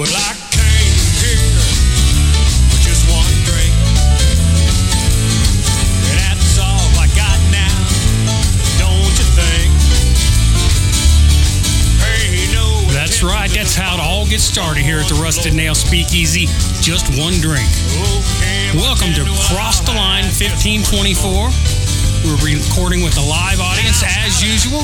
Well, I came here with just one drink. That's all I got now, don't you think? No That's right. That's how it all gets started here at the Rusted Nail Speakeasy. Just one drink. Welcome to Cross the Line 1524. We're recording with a live audience as usual.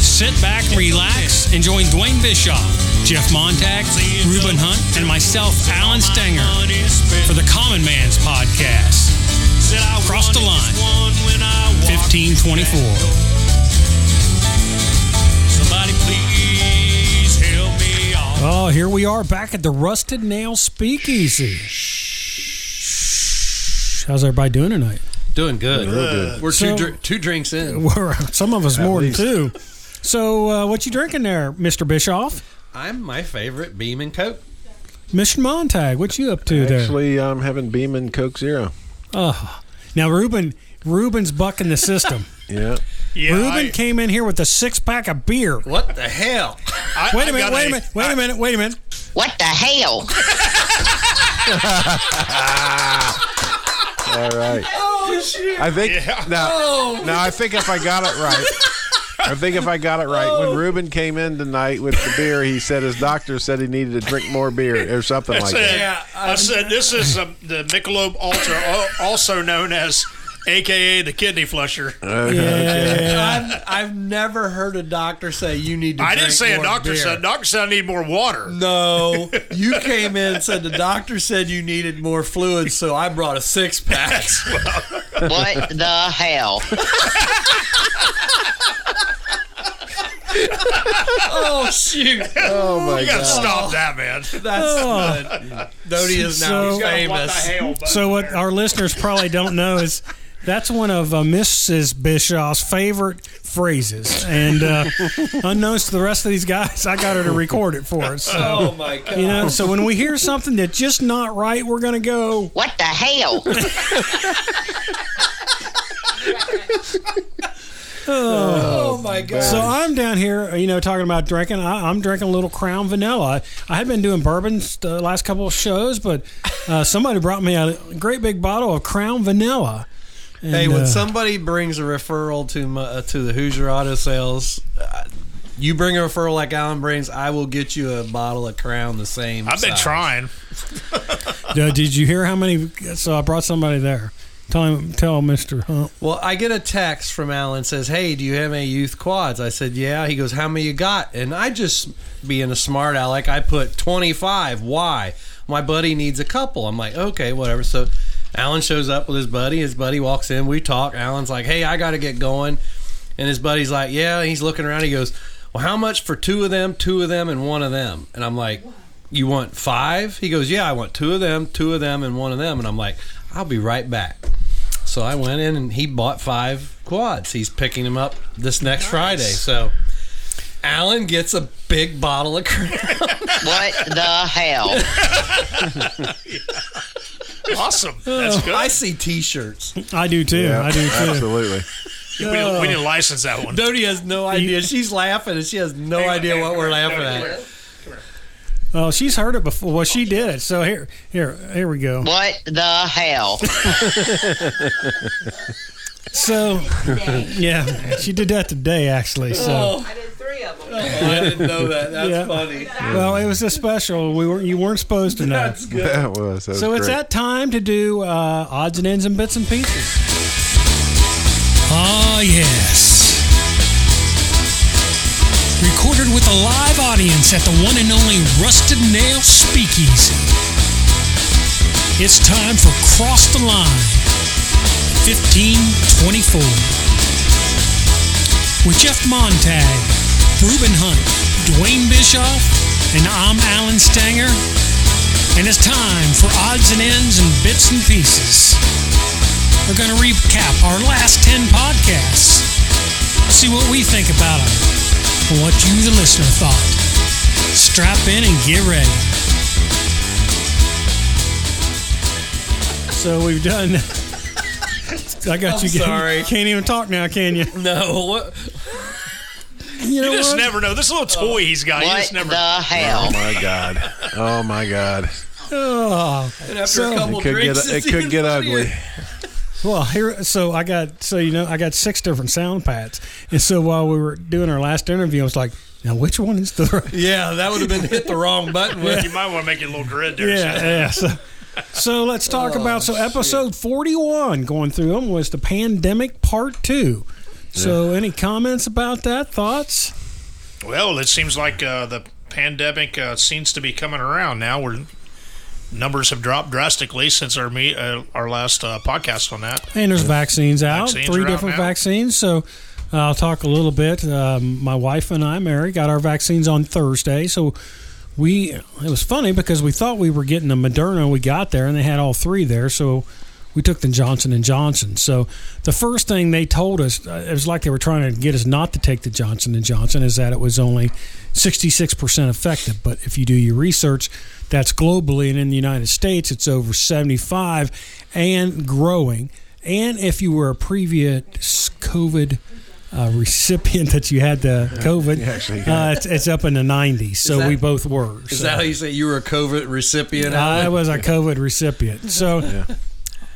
Sit back, relax, and join Dwayne Bischoff, Jeff Montag, Ruben Hunt, and myself, Alan Stenger, for the Common Man's Podcast. Cross the Line 1524. Somebody please help me out. Oh, here we are back at the Rusted Nail Speakeasy. How's everybody doing tonight? Doing good. Real good. We're So- two, dr- two drinks in. We're, some of us more least. than two. So, uh, what you drinking there, Mister Bischoff? I'm my favorite Beam and Coke. Mr. Montag, what you up to there? Actually, I'm having Beam and Coke Zero. Oh, now Ruben, Ruben's bucking the system. Yeah. Yeah, Ruben I- came in here with a six pack of beer. What the hell? I- Wait a minute, got wait a minute, wait a minute, wait a minute. What the hell? All right. Oh shit! I think Yeah. now. Oh. Now I think if I got it right. I think if I got it right, when Ruben came in tonight with the beer, he said his doctor said he needed to drink more beer or something I like said, that. Yeah, I said this is um, the Michelob Ultra, also known as AKA the kidney flusher. Yeah, I've, I've never heard a doctor say you need to. I didn't drink say a doctor beer. said. Doctor said I need more water. No, you came in and said the doctor said you needed more fluid, so I brought a six pack. What the hell? oh shoot! Oh my You gotta god! stop that, man. That's good. Dodie is now So- famous. So, what our listeners probably don't know is that's one of uh, Mrs. Bischoff's favorite phrases, and uh, unknowns to the rest of these guys, I got her to record it for us. So, Oh my god! you know, so when we hear something that's just not right, we're gonna go. What the hell? Oh my god! So I'm down here, you know, talking about drinking. I, I'm drinking a little Crown Vanilla. I, I had been doing bourbons the last couple of shows, but uh, somebody brought me a great big bottle of Crown Vanilla. And, Hey, when uh, somebody brings a referral to my, uh, to the Hoosier Auto Sales, uh, you bring a referral like Alan brings, I will get you a bottle of Crown the same. I've been size. trying. uh, did you hear how many? So I brought somebody there. Tell tell Mister Hunt. Well, I get a text from Alan says, "Hey, do you have any youth quads?" I said, "Yeah." He goes, "How many you got?" And I just being a smart aleck, I put twenty five. Why? My buddy needs a couple. I'm like, okay, whatever. So Alan shows up with his buddy. His buddy walks in. We talk. Alan's like, "Hey, I got to get going," and his buddy's like, "Yeah." He's looking around. He goes, "Well, how much for two of them, two of them, and one of them?" And I'm like. You want five? He goes, Yeah, I want two of them, two of them, and one of them. And I'm like, I'll be right back. So I went in and he bought five quads. He's picking them up this next Friday. So Alan gets a big bottle of Crown. What the hell? Awesome. That's good. I see T-shirts. I do too. Yeah, I do too. absolutely. we, need, we need to license that one. Dodie has no idea. She's laughing and she has no idea what we're laughing at. Oh, she's heard it before. Well, she did. It. So here, here, here we go. What the hell? So, yeah, she did that today, actually. So, I did three of them. Oh, I didn't know that. That's Yeah. funny. well, it was a special. We were you weren't supposed to know. That's good. That was. That was So it's great. that time to do uh, odds and ends and bits and pieces. Ah, yes. Recorded with a live audience at the one and only Rusted Nail Speakeasy. It's time for Cross the Line 1524. With Jeff Montag, Ruben Hunt, Dwayne Bischoff, and I'm Alan Stenger. And it's time for odds and ends and bits and pieces. We're going to recap our last 10 podcasts, see what we think about them, and what you, the listener, thought. Strap in and get ready. So we've done. I got I'm you. sorry. Can't even talk now, can you? No, what? you know You just what? never know. This little toy oh. he's got, you What just never. the hell? Oh my god. Oh my god. Oh, And after So- a couple It could get drinks, it could get funnier. ugly. Well, here. So I got. So you know, I got six different sound pads, and so while we were doing our last interview, I was like, "Now, which one is the?" Right? Yeah, that would have been hit the wrong button. with. You might want to make it a little grid there. Yeah, yeah. So, so let's talk about so episode forty-one. Going through them was the pandemic part two. So, any comments about that? Thoughts? Well, it seems like uh, the pandemic uh, seems to be coming around now. Where numbers have dropped drastically since our me uh, our last uh, podcast on that. And there's vaccines out, Vaccines three are out different vaccines. So uh, I'll talk a little bit. Um, my wife and I, Mary, got our vaccines on Thursday. So we it was funny because we thought we were getting the Moderna. We got there and they had all three there. So we took the Johnson and Johnson. So the first thing they told us, uh, it was like they were trying to get us not to take the Johnson and Johnson, is that it was only 66% effective. But if you do your research, that's globally, and in the United States, it's over 75 and growing. And if you were a previous COVID uh, recipient that you had the COVID, actually uh, it's, it's up in the 90s. So that- we both were. Is So- that how you say you were a COVID recipient? I was a COVID recipient. So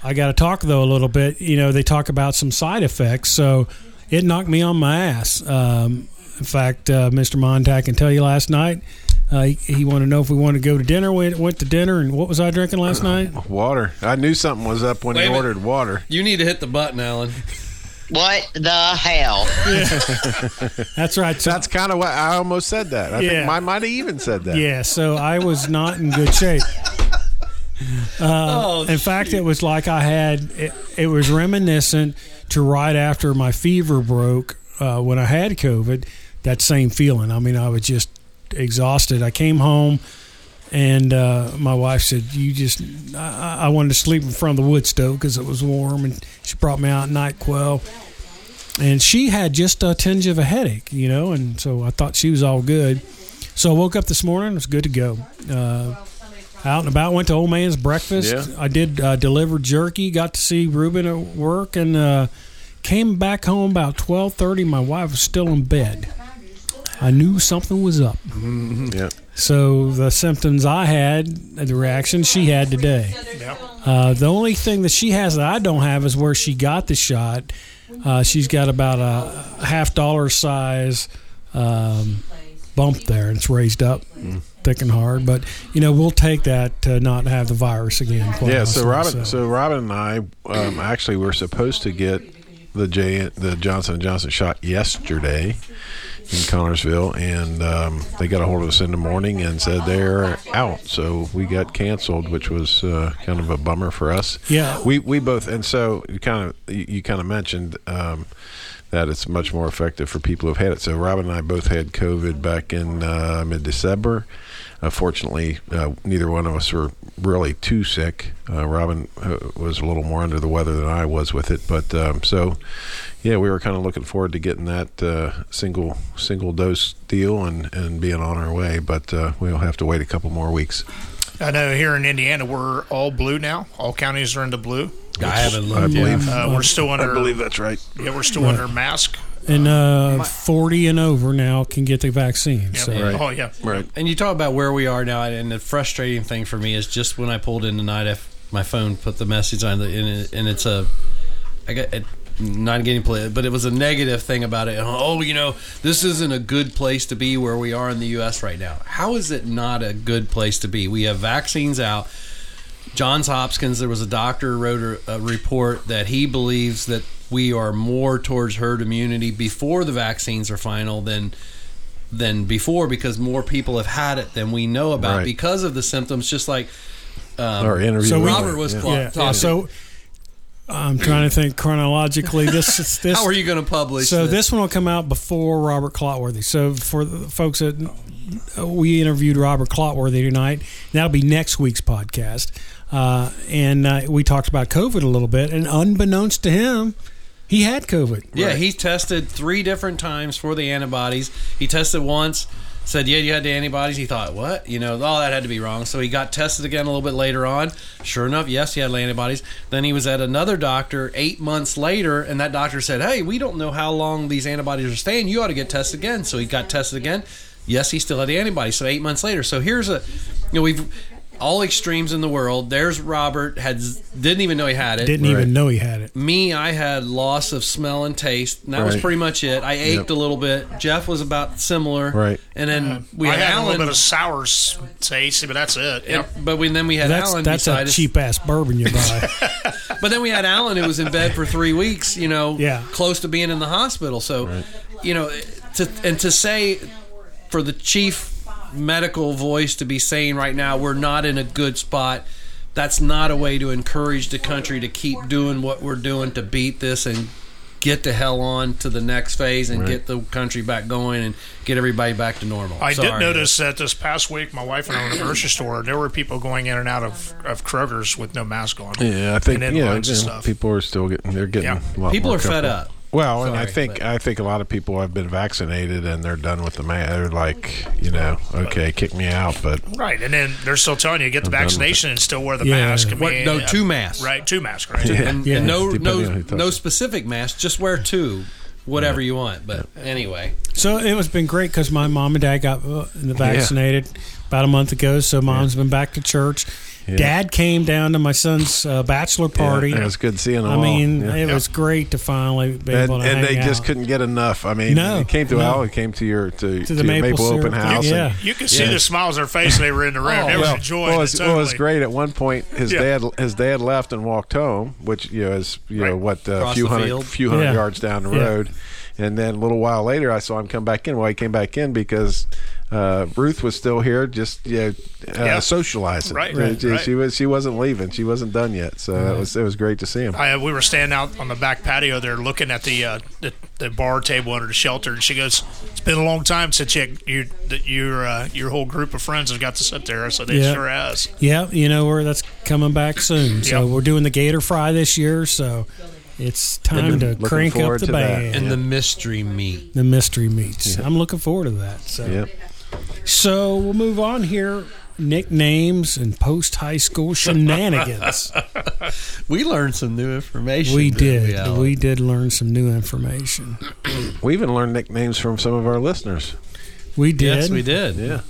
I got to talk though a little bit. You know, they talk about some side effects. So it knocked me on my ass. Um, in fact, uh, Mr. Montag can tell you last night. Uh, he, he wanted to know if we wanted to go to dinner. We went to dinner, and what was I drinking last night? Water. I knew something was up when Wait he ordered water. you need to hit the button, Alan. What the hell? That's right. So, That's kind of what I almost said that. I Yeah. think I might have even said that. yeah, so I was not in good shape. Oh, In fact, it was like I had it, it was reminiscent to right after my fever broke uh, when I had COVID. That same feeling. I mean, I was just exhausted. I came home, and uh, my wife said, "You just." I, I wanted to sleep in front of the wood stove because it was warm, and she brought me out Nyquil. And she had just a tinge of a headache, you know, and so I thought she was all good. So I woke up this morning, it was good to go. Out and about. Went to old man's breakfast. Yeah. I did uh, deliver jerky. Got to see Ruben at work, and uh, came back home about twelve thirty. My wife was still in bed. I knew something was up. Yeah. So the symptoms I had, the reaction she had today. Yeah. Uh, the only thing that she has that I don't have is where she got the shot. Uh, she's got about a half dollar size um, bump there, and it's raised up, thick and hard. But you know, we'll take that to not have the virus again. quite Yeah. So. Robin, so Robin and I um, actually were supposed to get the J the Johnson and Johnson shot yesterday in Connersville, and um, they got a hold of us in the morning and said they're out. So we got canceled, which was uh, kind of a bummer for us. Yeah. We we both, and so you kind of you, you kind of mentioned. Um, that it's much more effective for people who've had it. So Robin and I both had COVID back in uh, mid-December. Uh, fortunately, uh, neither one of us were really too sick. Uh, Robin uh, was a little more under the weather than I was with it, but um, so yeah, we were kind of looking forward to getting that uh, single single dose deal and and being on our way. But we'll have to wait a couple more weeks. I know here in Indiana we're all blue now. All counties are into blue. I haven't I looked. yet. believe. Uh, we're still under. I believe that's right. Yeah, we're still under mask. and uh, forty and over now can get the vaccine. Yeah. So Oh yeah. Right. And you talk about where we are now, and the frustrating thing for me is just when I pulled in tonight, I, my phone put the message on the, and, it, and it's a, I got it, not getting played, but it was a negative thing about it. Oh, you know, this isn't a good place to be where we are in the U.S. right now. How is it not a good place to be? We have vaccines out. Johns Hopkins, there was a doctor who wrote a, a report that he believes that we are more towards herd immunity before the vaccines are final than than before because more people have had it than we know about Right. because of the symptoms. Just like um, Our interview. So with- Robert was yeah. cla- yeah, talking. yeah. So I'm trying to think chronologically. This is this. How are you going to publish? So this one will come out before Robert Clotworthy. So for the folks that uh, we interviewed Robert Clotworthy tonight, that'll be next week's podcast. Uh, and uh, we talked about COVID a little bit, and unbeknownst to him, he had COVID. Yeah, he tested three different times for the antibodies. He tested once said, "Yeah, you had the antibodies." He thought, "What? You know, all that had to be wrong." So he got tested again a little bit later on. Sure enough, yes, he had the antibodies. Then he was at another doctor eight months later, and that doctor said, "Hey, we don't know how long these antibodies are staying. You ought to get tested again." So he got tested again. Yes, he still had the antibodies. So eight months later. So here's a, you know, we've all extremes in the world. There's Robert had didn't even know he had it. Didn't even know he had it. Me, I had loss of smell and taste, and that was pretty much it. I ached Yep. a little bit. Jeff was about similar, Right. And then we I had had a little bit of sour taste, but that's it. and- Yep. but we, then we had That's Alan that's a cheap ass bourbon you buy. But then we had Alan who was in bed for three weeks. You know, Yeah. close to being in the hospital. So, you know, to and to say for the chief medical voice to be saying right now we're not in a good spot. That's not a way to encourage the country to keep doing what we're doing to beat this and get the hell on to the next phase and get the country back going and get everybody back to normal. I Sorry. did notice that this past week, my wife and I were in a grocery store. There were people going in and out of, of Kroger's with no mask on. Yeah, I think and in you know, and stuff. people are still getting they're getting Yeah. a lot People more are fed up. Well, and I think but- I think a lot of people have been vaccinated and they're done with the mask. They're like, you know, okay, kick me out, but Right, and then they're still telling you get the I'm vaccination and still wear the Yeah. mask. I What, no, two masks. Right, two masks. Right. and, Yeah. and no Depending on who no no specific mask. Just wear two, whatever you want. But anyway, So it was been great because my mom and dad got uh, vaccinated about a month ago. So mom's been back to church. Yeah. Dad came down to my son's uh, bachelor party. Yeah, it was good seeing them I all. mean, Yeah. it was great to finally be and, able to and hang they just couldn't get enough. I mean, No, it came to no. Al, it came to your to, To the your maple Maple, Open syrup. House. Yeah. and- You could see Yeah. the smiles on their face. They were in the room. Oh, they were well, enjoying well, it. it's, well, it was great. At one point, his Yeah. dad his dad left and walked home, which you know is you know what a Across few hundred field. few hundred Yeah. yards down the Yeah. road, and then a little while later, I saw him come back in. Well, he came back in because. Uh, Ruth was still here, just you know, uh, Yeah. socializing. Right, right, she, right. she was she wasn't leaving. She wasn't done yet. So it was it was great to see him. I, we were standing out on the back patio there, looking at the uh, the, the bar table under the shelter, and she goes, "It's been a long time since you, you that your uh, your whole group of friends have got to sit there." So they Yeah. sure has. Yeah, you know where that's coming back soon. So Yep. we're doing the Gator Fry this year. So it's time to crank up the to that. band. and the mystery meat. the mystery meats. I'm looking forward to that. So, Yep. so we'll move on here. Nicknames and post high school shenanigans. We learned some new information. we didn't did. Alan? We did learn some new information. We even learned nicknames from some of our listeners. We did. Yes, we did. Yeah,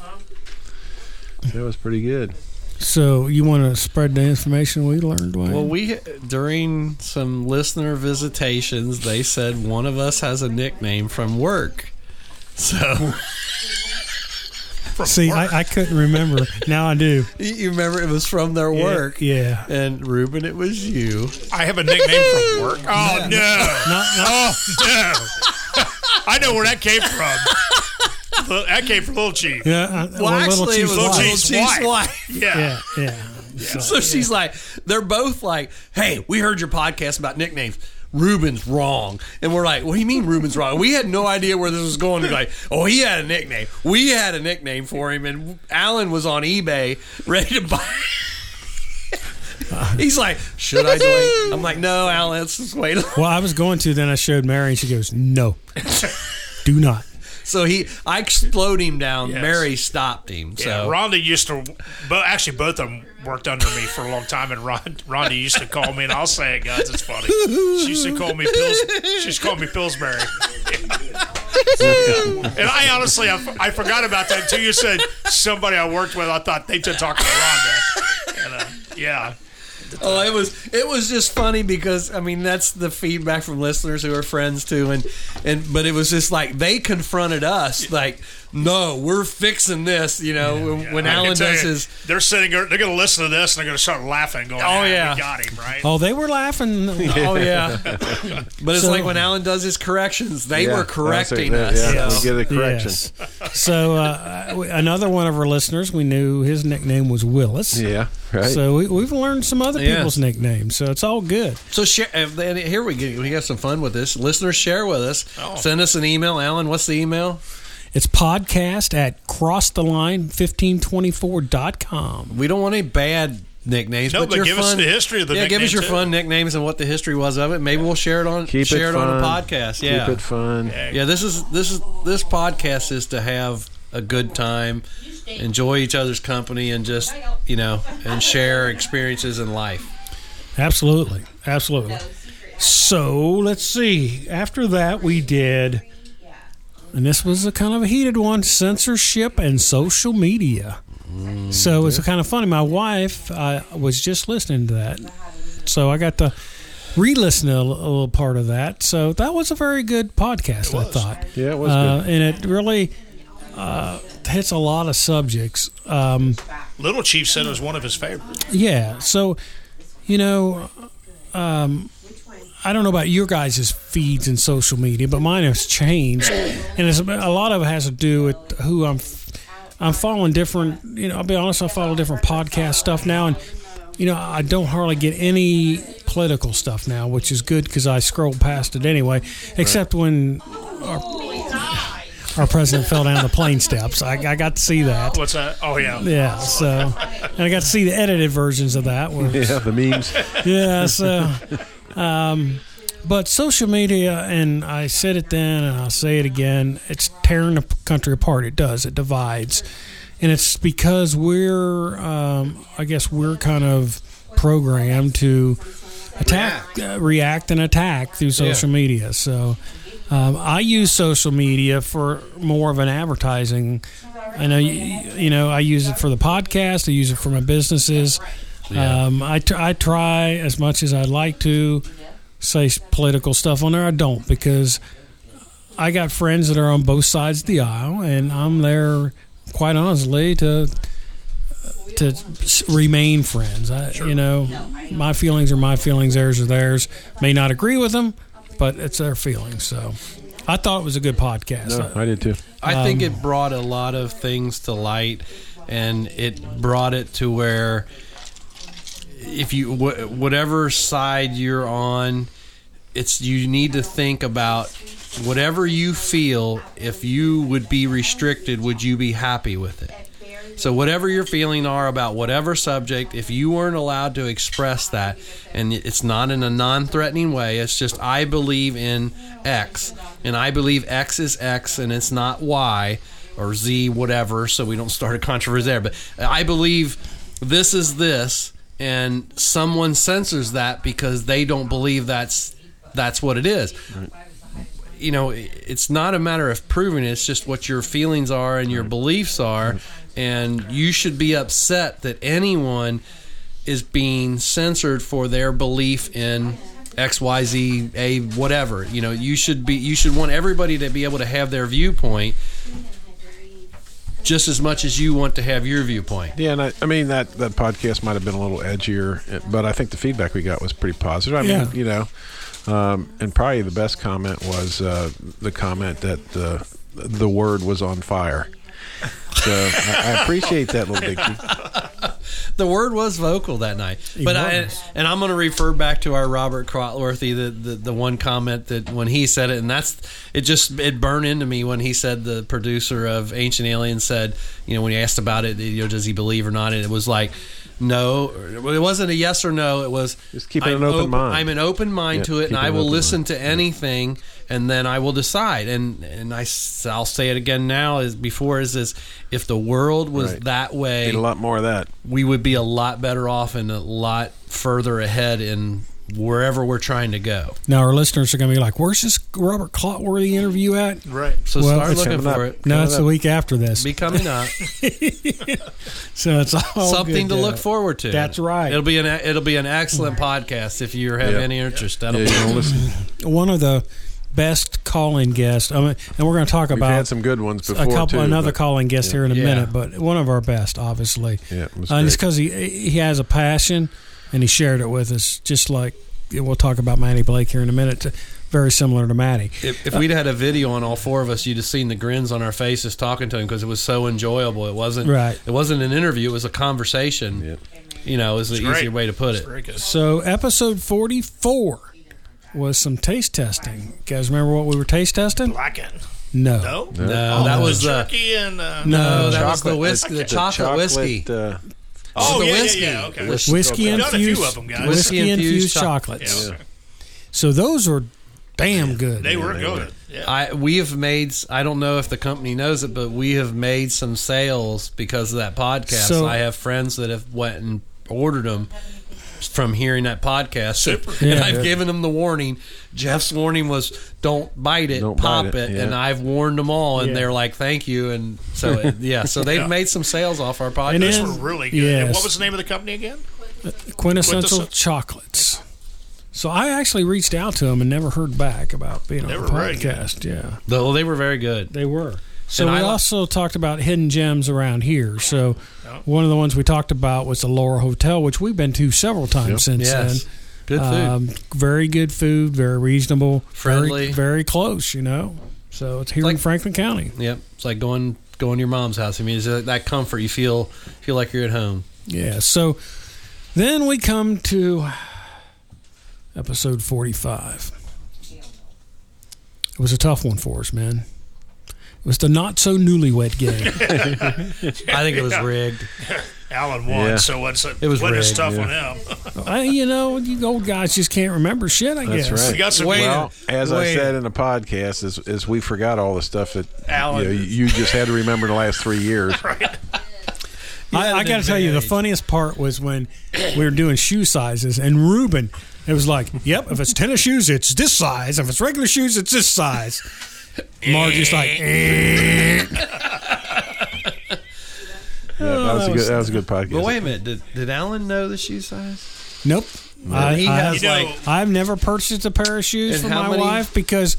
that was pretty good. So you want to spread the information we learned, Dwayne? Well, we during some listener visitations, they said one of us has a nickname from work. So See, I, I couldn't remember. now I do. you remember it was from their work. Yeah. And Ruben, it was you. I have a nickname from work. Oh no! Not, not, Oh no! I know where that came from. Well, That came from Little Chief. yeah, uh, Well, well, little actually, it was Little wife. Chief's Little Chief's wife. wife. Yeah. Yeah, yeah. So she's like, they're both like, hey, we heard your podcast about nicknames. Ruben's wrong. And we're like, what do you mean Ruben's wrong? We had no idea where this was going. We're like, oh, he had a nickname. We had a nickname for him. And Alan was on eBay ready to buy. He's like, should I wait? I'm like, no, Alan, let's just wait. Well, I was going to. Then I showed Mary, and she goes, "No, do not." So he, I slowed him down. Yes. Mary stopped him. Yeah, Rhonda used to, but actually both of them worked under me for a long time, and Ron, Rhonda used to call me, and I'll say it, guys, it's funny. She used to call me Pils, she used to call me Pillsbury. and I honestly, I, I forgot about that until you said somebody I worked with. I thought they did talk to Rhonda. And, uh, yeah, Oh, it was it was just funny because I mean that's the feedback from listeners who are friends too, and and but it was just like they confronted us like, no, we're fixing this, you know. when when I can Alan does you, his, they're sitting, they're going to listen to this, and they're going to start laughing, going, Oh, "Ah, yeah. we got him right." Oh, they were laughing. oh yeah, but it's So- like when Alan does his corrections, they Yeah, were correcting that's us. Yeah, so. we get the corrections. Yes. So uh, another one of our listeners, we knew his nickname was Willis. Yeah, right. So we, we've learned some other Yeah. people's nicknames. So it's all good. So share. uh, Here we get we got some fun with this. Listeners, share with us. Oh. Send us an email, Alan. What's the email? It's podcast at crosstheline1524.com. We don't want any bad nicknames, No, but, but your give us fun, the history of the yeah, give us your too. fun nicknames and what the history was of it. Maybe we'll share it on Keep share it it, on a podcast. Yeah, Keep it fun. yeah. This is this is this podcast is to have a good time, enjoy each other's company, and just you know, and share experiences in life. Absolutely, absolutely. So let's see. After that, we did, and this was a kind of a heated one: censorship and social media. so it's kind of funny. My wife uh, was just listening to that, so I got to re-listen to a, a little part of that. So that was a very good podcast. I thought. Yeah, it was uh, good. and it really uh, hits a lot of subjects. Um, Little Chief said it was one of his favorites. yeah. So, you know, um, I don't know about your guys' feeds and social media, but mine has changed, and it's, a lot of it has to do with who I'm. I'm following different. You know, I'll be honest. I follow different podcast stuff now, and you know, I don't hardly get any political stuff now, which is good because I scroll past it anyway. Except when our, our president fell down the plane steps, I, I got to see that. What's that? Oh yeah. Yeah, so and I got to see the edited versions of that. Where, Yeah, the memes. yeah, so um, but social media, and I said it then, and I'll say it again. It's tearing the country apart. It does. It divides, and it's because we're, um, I guess, we're kind of programmed to attack, react, uh, react and attack through social media. So. Um, I use social media for more of an advertising. I know, you, you know, I use it for the podcast. I use it for my businesses. Um, I, tr- I try as much as I'd like to say political stuff on there. I don't because I got friends that are on both sides of the aisle, and I'm there, quite honestly, to to remain friends. I, You know, my feelings are my feelings. Theirs are theirs. May not agree with them, but it's their feelings. So, I thought it was a good podcast. No, I did too. I think it brought a lot of things to light, and it brought it to where if you whatever side you're on, it's you need to think about whatever you feel. If you would be restricted, would you be happy with it? So whatever your feeling are about whatever subject, if you weren't allowed to express that, and it's not in a non-threatening way, it's just I believe in X, and I believe X is X, and it's not Y or Z, whatever. So we don't start a controversy there. But I believe this is this, and someone censors that because they don't believe that's that's what it is you know, it's not a matter of proving it, it's just what your feelings are and your beliefs are. And you should be upset that anyone is being censored for their belief in X, Y, Z, A, whatever. You know, you should be, you should want everybody to be able to have their viewpoint just as much as you want to have your viewpoint. Yeah, and I, I mean that that podcast might have been a little edgier, but I think the feedback we got was pretty positive. I mean, you know, um, and probably the best comment was uh, the comment that uh, the word was on fire. So I, I appreciate that, little Dixie. the word was vocal that night. But I, and I'm going to refer back to our Robert Clotworthy, the, the the one comment that when he said it, and that's it. Just it burned into me when he said the producer of Ancient Aliens said, you know, when he asked about it, you know, does he believe or not? And it was like. No, it wasn't a yes or no. It was Just keep an open mind. I'm an open mind Yeah, to it, and I will listen mind. to anything, and then I will decide. And and I will say it again now as before is this: if the world was Right. that way, Need a lot more of that. we would be a lot better off and a lot further ahead in wherever we're trying to go. Now our listeners are going to be like, "Where's this Robert Clotworthy interview at?" Right. So Well, start looking for up. it. No, Coming it's the week after this, Be coming up. so it's all Something good to look forward to. That's right. It'll be an it'll be an excellent podcast if you have Yeah. any interest. Yeah, That'll you be listen, One of the best calling guests, I mean, and we're going to talk we've about had some good ones before a couple too. another calling guest here in a Yeah. minute, but one of our best, obviously. Yeah, it was Uh, and it's because he he has a passion, and he shared it with us. Just like we'll talk about Matty Blake here in a minute. Very similar to Matty. If, if we'd had a video on all four of us, you'd have seen the grins on our faces talking to him because it was so enjoyable. It wasn't Right. It wasn't an interview. It was a conversation. Yeah. You know, is the great. easier way to put it. So episode forty four was some taste testing. You guys remember what we were taste testing? Blackened. No. No. No, Oh, that was the turkey and uh, No, no, that was the Chocolate- whiskey, the, chocolate, whiskey. Uh, Oh, the yeah, whiskey. yeah, yeah. Okay. Whiskey. whiskey We've done a few infused of them, guys. whiskey Whiskey-infused infused chocolates. Yeah, okay. So those are damn good. They were they good. were. Yeah. I we have made. I don't know if the company knows it, but we have made some sales because of that podcast. So- I have friends that have went and ordered them from hearing that podcast. Super. and Yeah. I've given them the warning. Jeff's warning was don't bite it, Don't pop bite it, it, and. I've warned them all, and Yeah. they're like, "Thank you." And so it- yeah, so they've Yeah. made some sales off our And podcast. Those were really good. And what was the name of the company again? quintessential Quintessential. chocolates. So I actually reached out to them and never heard back about being They on were the podcast. Yeah, Though they were very good. they were. So And we I li- also talked about hidden gems around here. So Yeah. one of the ones we talked about was the Laurel Hotel, which we've been to several times Yep. since Yes, good food. then. Um, very good food, very reasonable, Friendly. very, very close. You know, so it's here in like- Franklin County. yep, it's like going going to your mom's house. I mean, it's that comfort. You feel feel like you're at home. Yeah. So then we come to episode 45. It was a tough one for us, man. It was the not so newlywed game. I think it was rigged. Alan won, Yeah. so what's it, It was what is rigged, tough yeah. on him? I, you know, you old guys just can't remember shit, I That's guess. right. We got some Wait a- Well, as I said in the podcast, is, is we forgot all the stuff that Alan you, know, you just had to remember the last three years. I, I got to tell you, the funniest part was when we were doing shoe sizes, and Ruben, it was like, "Yep, if it's tennis shoes, it's this size. If it's regular shoes, it's this size." Margie's like, "Eh." Yeah, that was a good. That was a good podcast. But wait a minute, did, did Alan know the shoe size? "Nope." I, he I- has You know- like I've never purchased a pair of shoes for my many- wife because,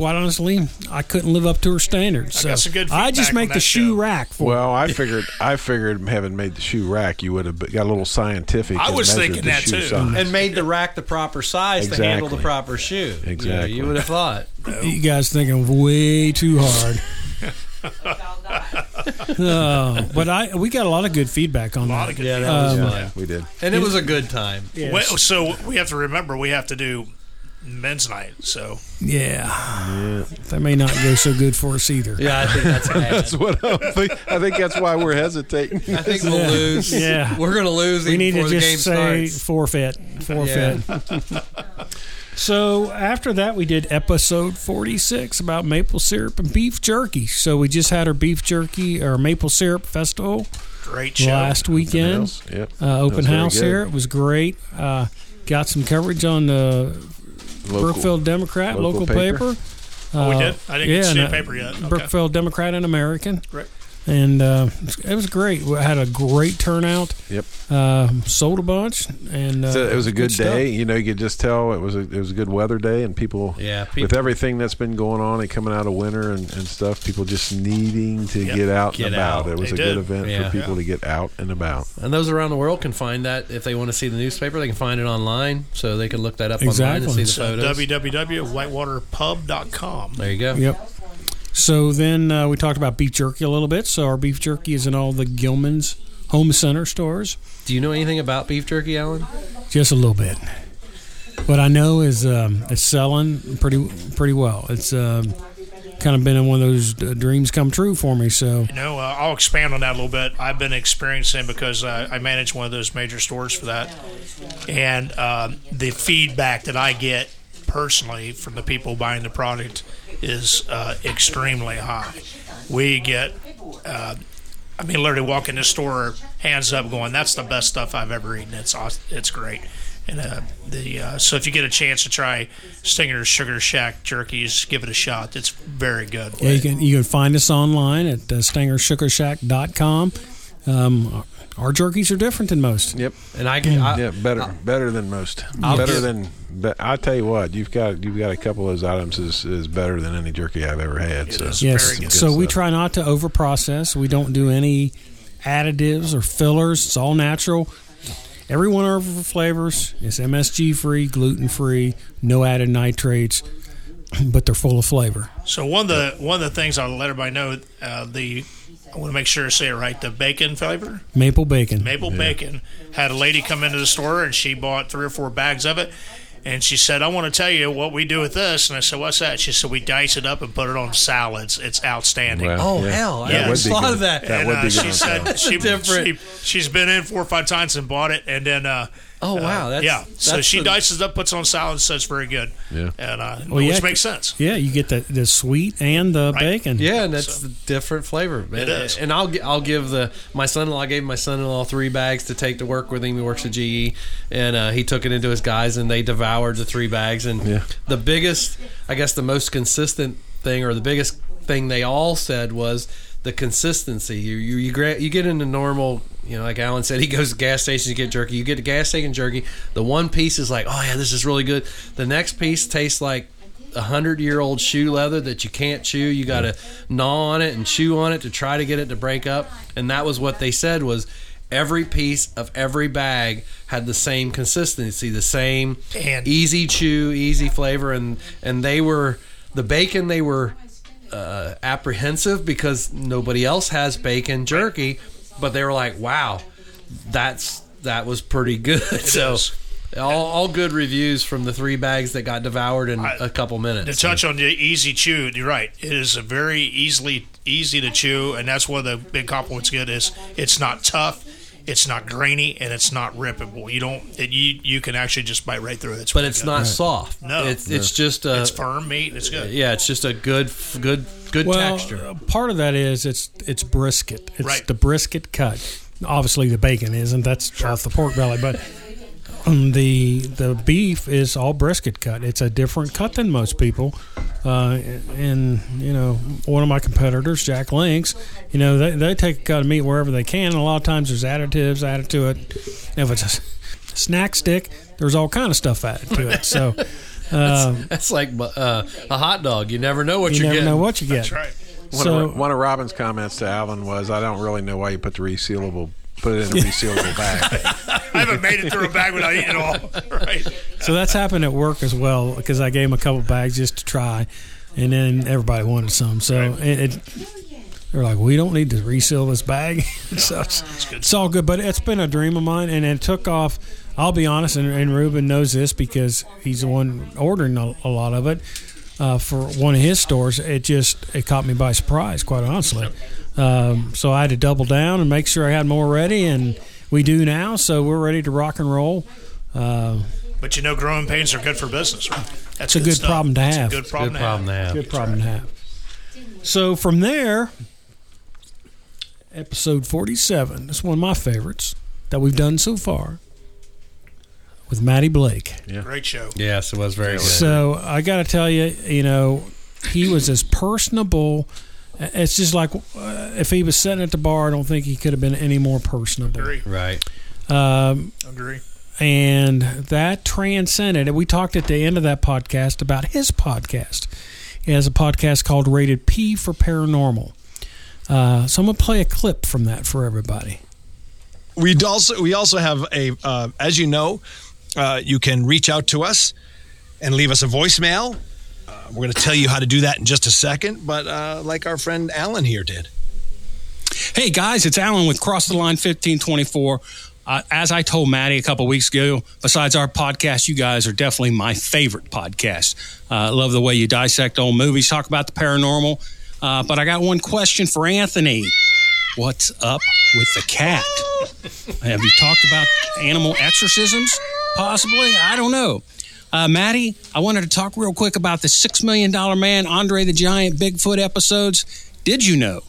quite honestly, I couldn't live up to her standards. So got some good I just make the shoe show. rack for. Well, I figured. I figured having made the shoe rack, you would have got a little scientific. I was thinking that too. size. and made the rack the proper size to handle the proper shoe. You know, Exactly. You, would have thought. you guys thinking way too hard. Uh, but I we got a lot of good feedback on A lot that. of good Yeah, that was Um, fun. We did. And it was a good time. Yes. Well, so we have to remember we have to do men's night. So yeah. that may not go so good for us either. Yeah, I think that's bad. That's what I think. I think that's why we're hesitating. I think we'll Yeah. lose. Yeah. We're going to lose we need to before game just say starts. forfeit, forfeit. so after that, we did episode forty-six about maple syrup and beef jerky. So we just had our beef jerky or maple syrup festival great show. last weekend. House, Yep. Uh, open house here. It was great. Uh, got some coverage on the Local- Brookville Democrat local local, paper. paper. Oh, we Uh, did? I didn't yeah, see the and, uh, paper yet. Okay. Brookville Democrat and American. Great. And uh, it was great. We had a great turnout. Yep. Uh, sold a bunch, and uh, So it was a good, stuff. day. You know, you could just tell it was a it was a good weather day, and people, Yeah, with everything that's been going on and coming out of winter and, and stuff, people just needing to Yep. get out Get and about. out. It was They a did. good event Yeah. for people to get out and about. And those around the world can find that if they want to see the newspaper. They can find it online, so they can look that up online Exactly. and see the So photos. www.whitewaterpub.com. there you go. Yep. So then uh, we talked about beef jerky a little bit. So our beef jerky is in all the Gillman's home center stores, Do you know anything about beef jerky, Alan? just a little bit. What I know is um, it's selling pretty pretty well. It's um, kind of been in one of those uh, dreams come true for me. So You know, uh, I'll expand on that a little bit. I've been experiencing because uh, I manage one of those major stores for that, and um, the feedback that I get personally from the people buying the product is uh, extremely high. We get, uh, I mean, literally walk in the store, hands up, going, "That's the best stuff I've ever eaten. It's awesome. It's great." And uh, the uh, so if you get a chance to try Stinger's Sugar Shack jerkies, give it a shot. It's very good. yeah, you can you can find us online at uh, StingerSugarshack.com. Um, our jerkies are different than most. Yep. And I can. I, Yeah, better better than most. I'll better give- than. But I tell you what, you've got you've got a couple of those items is, is better than any jerky I've ever had. So is. Yes. Very good So we stuff. try not to over process. We don't do any additives or fillers. It's all natural. Every one of our flavors is MSG free, gluten free, no added nitrates, but they're full of flavor. So one of the one of the things I'll let everybody know uh, the I want to make sure I say it right. The bacon flavor, Maple bacon. maple bacon, had a lady come into the store and she bought three or four bags of it, and she said, "I want to tell you what we do with this." And I said, "What's that?" She said, "We dice it up and put it on salads. It's outstanding." Well, oh yeah. hell! I Yeah. never That would be thought good. of that. That and would uh, be she said she, different. she she's been in four or five times and bought it, and then uh, Oh wow, that's, yeah. So that's she the- dices it up, puts on salad, and says very good. Yeah. And uh, Well, which yeah. makes sense. Yeah, you get the the sweet and the Right. bacon. Yeah, and that's So- the different flavor. It and, is. And I'll I'll give the my son-in-law I gave my son-in-law three bags to take to work with him. He works at GE, and uh, he took it into his guys, and they devoured the three bags. And Yeah. the biggest, I guess, the most consistent thing, or the biggest thing they all said was the consistency. You you you, gra- you get into normal. You know, like Alan said, he goes to gas stations to get jerky. You get a gas station jerky. The one piece is like, oh yeah, this is really good. The next piece tastes like a hundred year old shoe leather that you can't chew. You got to gnaw on it and chew on it to try to get it to break up. And that was what they said was every piece of every bag had the same consistency, the same And- easy chew, easy flavor, and and they were the bacon. They were uh, apprehensive because nobody else has bacon jerky, but they were like, wow, that's that was pretty good. so. is. All, all good reviews from the three bags that got devoured in I- a couple minutes. To touch on the easy chew, you're right. It is a very easily easy to chew, and that's one of the big compliments get is it's not tough, it's not grainy, and it's not rippable. You don't it, you you can actually just bite right through it. It's but it's good. not soft. No. it's it's just a It's firm meat. and It's good. yeah, it's just a good good good well, texture. uh, part of that is it's it's brisket. It's Right. the brisket cut. Obviously, the bacon isn't. That's off the pork belly, but the the beef is all brisket cut. It's a different cut than most people. Uh, and you know, one of my competitors, Jack Links, you know, they, they take a cut of meat wherever they can. And a lot of times there's additives added to it. If it's a snack stick, there's all kind of stuff added to it. So uh, That's like uh, a hot dog. You never know what you are never getting. know what you get. That's right. One, So- of, one of Robin's comments to Alvin was, "I don't really know why you put the resealable, put it in a resealable bag." I haven't made it through a bag without eating it all. Right. So that's happened at work as well because I gave him a couple bags just to try, and then everybody wanted some. So it, it they're like, we don't need to reseal this bag. so it's, it's all good, but it's been a dream of mine, and it took off. I'll be honest, and, and Ruben knows this because he's the one ordering a, a lot of it uh, for one of his stores. It just it caught me by surprise, quite honestly. Um, so I had to double down and make sure I had more ready, and we do now. So we're ready to rock and roll. Uh, But you know, growing pains are good for business, right? That's a good stuff. problem to have. good problem, Good to, problem to have. have. Good problem to have. So from there, episode 47. That's one of my favorites that we've done so far with Matty Blake. Yeah. Great show. Yes, it was very good. So I got to tell you, you know, he was as personable. It's just like uh, if he was sitting at the bar, I don't think he could have been any more personable. Agree. right. Um, Agree. and that transcended. And we talked at the end of that podcast about his podcast. He has a podcast called Rated P for Paranormal. Uh, so I'm gonna play a clip from that for everybody. we also we also have a uh, as you know uh, you can reach out to us and leave us a voicemail uh, we're going to tell you how to do that in just a second but uh, like our friend alan here did Hey guys, it's Alan with Cross the Line 1524. Uh, as I told Matty a couple weeks ago, besides our podcast, you guys are definitely my favorite podcast. I uh, love the way you dissect old movies, talk about the paranormal. Uh, but I got one question for Anthony. What's up with the cat? Have you talked about animal exorcisms? Possibly? I don't know. Uh, Matty, I wanted to talk real quick about the Six Million Dollar Man, Andre the Giant, Bigfoot episodes. Did you know,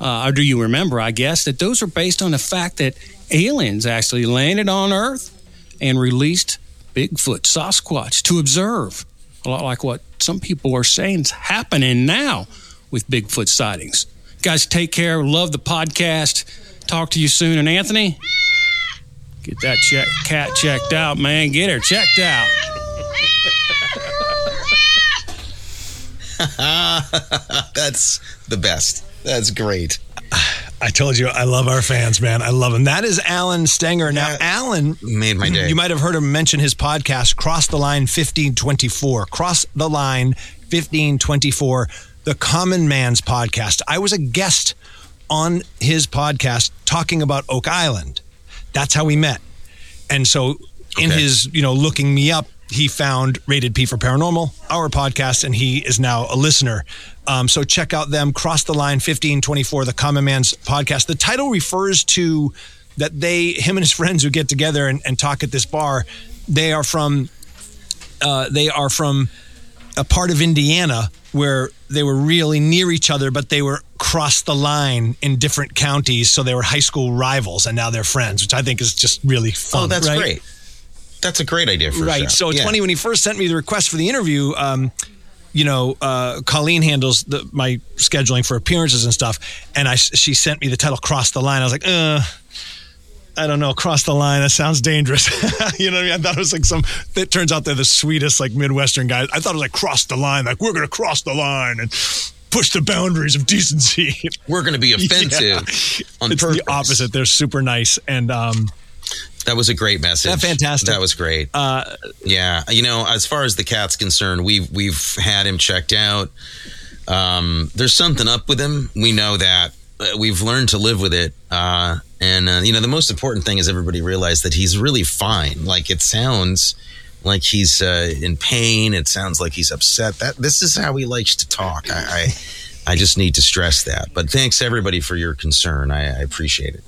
uh, or do you remember, I guess, that those are based on the fact that aliens actually landed on Earth and released Bigfoot, Sasquatch to observe? A lot like what some people are saying is happening now with Bigfoot sightings. Guys, take care. Love the podcast. Talk to you soon. And Anthony, get that check, cat checked out, man. Get her checked out. That's the best. That's great. i told you i love our fans man i love them that is alan stenger now Yeah. alan Made my day. you might have heard him mention his podcast cross the line 1524 cross the line 1524 the common man's podcast i was a guest on his podcast talking about oak island that's how we met. And so in Okay. his you know looking me up he found rated p for paranormal our podcast and he is now a listener. Um, so check out them. Cross the line 1524 the common man's podcast. The title refers to that they, him and his friends who get together and, and talk at this bar, they are from, uh, they are from a part of Indiana where they were really near each other, but they were cross the line in different counties. So they were high school rivals and now they're friends, which I think is just really fun. Oh, that's right? great. That's a great idea for right. show. So it's Yeah. funny when he first sent me the request for the interview. Um, you know, uh, Colleen handles the, my scheduling for appearances and stuff, and I she sent me the title "Cross the Line." I was like, uh. I don't know, cross the line. That sounds dangerous. you know what I mean? I thought it was like some. It turns out they're the sweetest, like Midwestern guys. I thought it was like cross the line, like we're going to cross the line and push the boundaries of decency. We're going to be offensive Yeah. on it's purpose. the opposite. They're super nice, and um, That was a great message. That fantastic. That was great. uh, Yeah, you know, as far as the cat's concerned, we've we've had him checked out. Um, there's something up with him. We know that. Uh, we've learned to live with it. Uh, and uh, you know, the most important thing is everybody realize that he's really fine. Like it sounds like he's uh, in pain. It sounds like he's upset. That this is how he likes to talk. I. I I just need to stress that. But thanks everybody for your concern. I, I appreciate it.